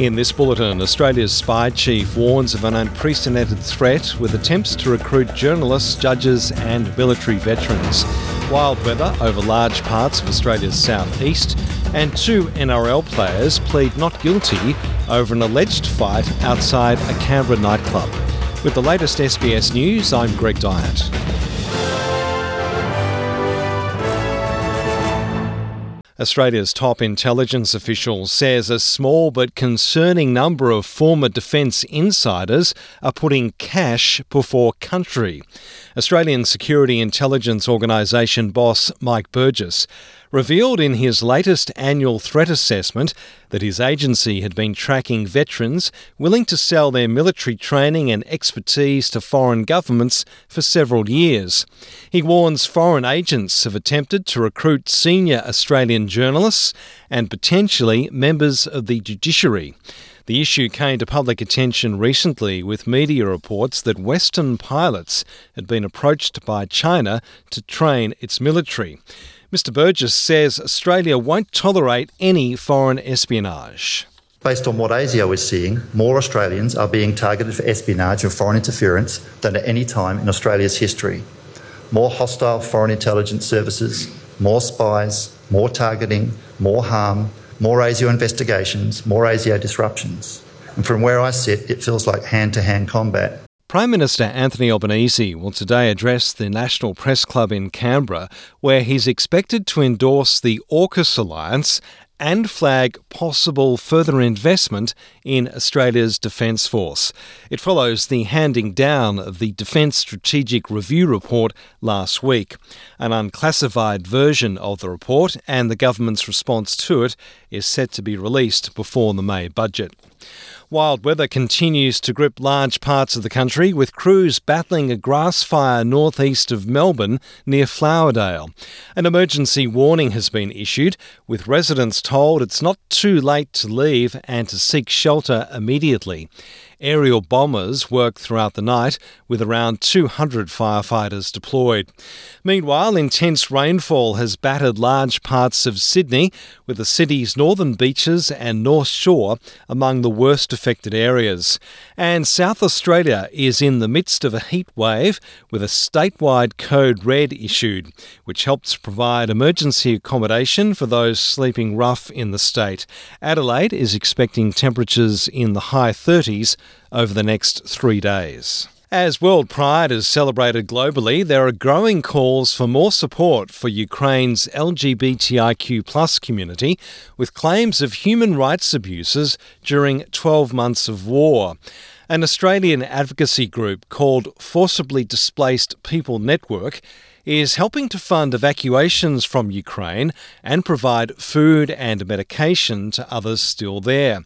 In this bulletin, Australia's spy chief warns of an unprecedented threat with attempts to recruit journalists, judges, and military veterans. Wild weather over large parts of Australia's southeast, and two NRL players plead not guilty over an alleged fight outside a Canberra nightclub. With the latest SBS news, I'm Greg Dyett. Australia's top intelligence official says a small but concerning number of former defence insiders are putting cash before country. Australian Security Intelligence Organisation boss Mike Burgess revealed in his latest annual threat assessment that his agency had been tracking veterans willing to sell their military training and expertise to foreign governments for several years. He warns foreign agents have attempted to recruit senior Australian journalists and potentially members of the judiciary. The issue came to public attention recently with media reports that Western pilots had been approached by China to train its military. Mr. Burgess says Australia won't tolerate any foreign espionage. Based on what ASIO is seeing, more Australians are being targeted for espionage and foreign interference than at any time in Australia's history. More hostile foreign intelligence services, more spies, more targeting, more harm, more ASIO investigations, more ASIO disruptions. And from where I sit, it feels like hand to hand combat. Prime Minister Anthony Albanese will today address the National Press Club in Canberra, where he's expected to endorse the AUKUS alliance and flag possible further investment in Australia's Defence Force. It follows the handing down of the Defence Strategic Review report last week. An unclassified version of the report and the government's response to it is set to be released before the May budget. Wild weather continues to grip large parts of the country, with crews battling a grass fire northeast of Melbourne near Flowerdale. An emergency warning has been issued, with residents told it's not too late to leave and to seek shelter immediately. Aerial bombers worked throughout the night with around 200 firefighters deployed. Meanwhile, intense rainfall has battered large parts of Sydney, with the city's northern beaches and North Shore among the worst affected areas. And South Australia is in the midst of a heat wave with a statewide code red issued, which helps provide emergency accommodation for those sleeping rough in the state. Adelaide is expecting temperatures in the high 30s over the next three days. As World Pride is celebrated globally, there are growing calls for more support for Ukraine's LGBTIQ community, with claims of human rights abuses during 12 months of war. An Australian advocacy group called Forcibly Displaced People Network is helping to fund evacuations from Ukraine and provide food and medication to others still there.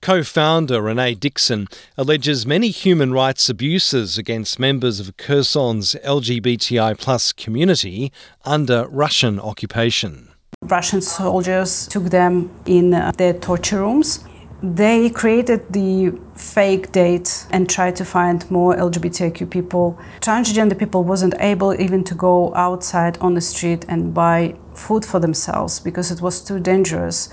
Co founder Renee Dixon alleges many human rights abuses against members of Kherson's LGBTI plus community under Russian occupation. Russian soldiers took them in uh, their torture rooms they created the fake date and tried to find more LGBTQ people. Transgender people wasn't able even to go outside on the street and buy food for themselves because it was too dangerous.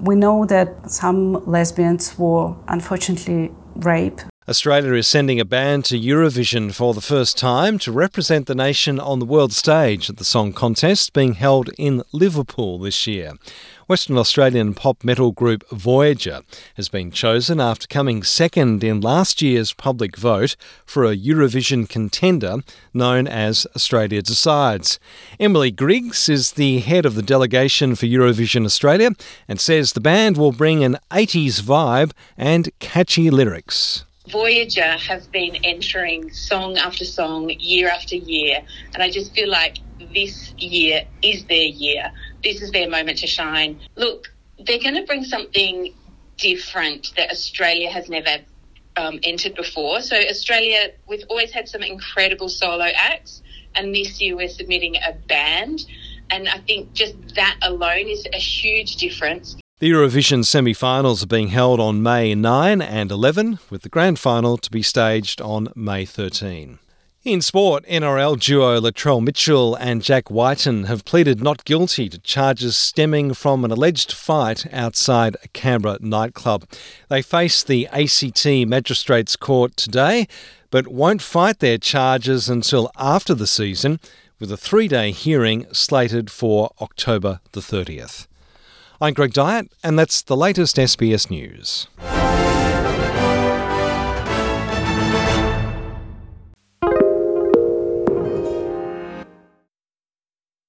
We know that some lesbians were unfortunately raped Australia is sending a band to Eurovision for the first time to represent the nation on the world stage at the song contest being held in Liverpool this year. Western Australian pop metal group Voyager has been chosen after coming second in last year's public vote for a Eurovision contender known as Australia Decides. Emily Griggs is the head of the delegation for Eurovision Australia and says the band will bring an 80s vibe and catchy lyrics. Voyager have been entering song after song, year after year, and I just feel like this year is their year. This is their moment to shine. Look, they're going to bring something different that Australia has never um, entered before. So, Australia, we've always had some incredible solo acts, and this year we're submitting a band. And I think just that alone is a huge difference. The Eurovision semi finals are being held on May 9 and 11, with the grand final to be staged on May 13. In sport, NRL duo Latrell Mitchell and Jack Wighton have pleaded not guilty to charges stemming from an alleged fight outside a Canberra nightclub. They face the ACT Magistrates Court today, but won't fight their charges until after the season, with a three day hearing slated for October the 30th. I'm Greg Dyett, and that's the latest SBS News.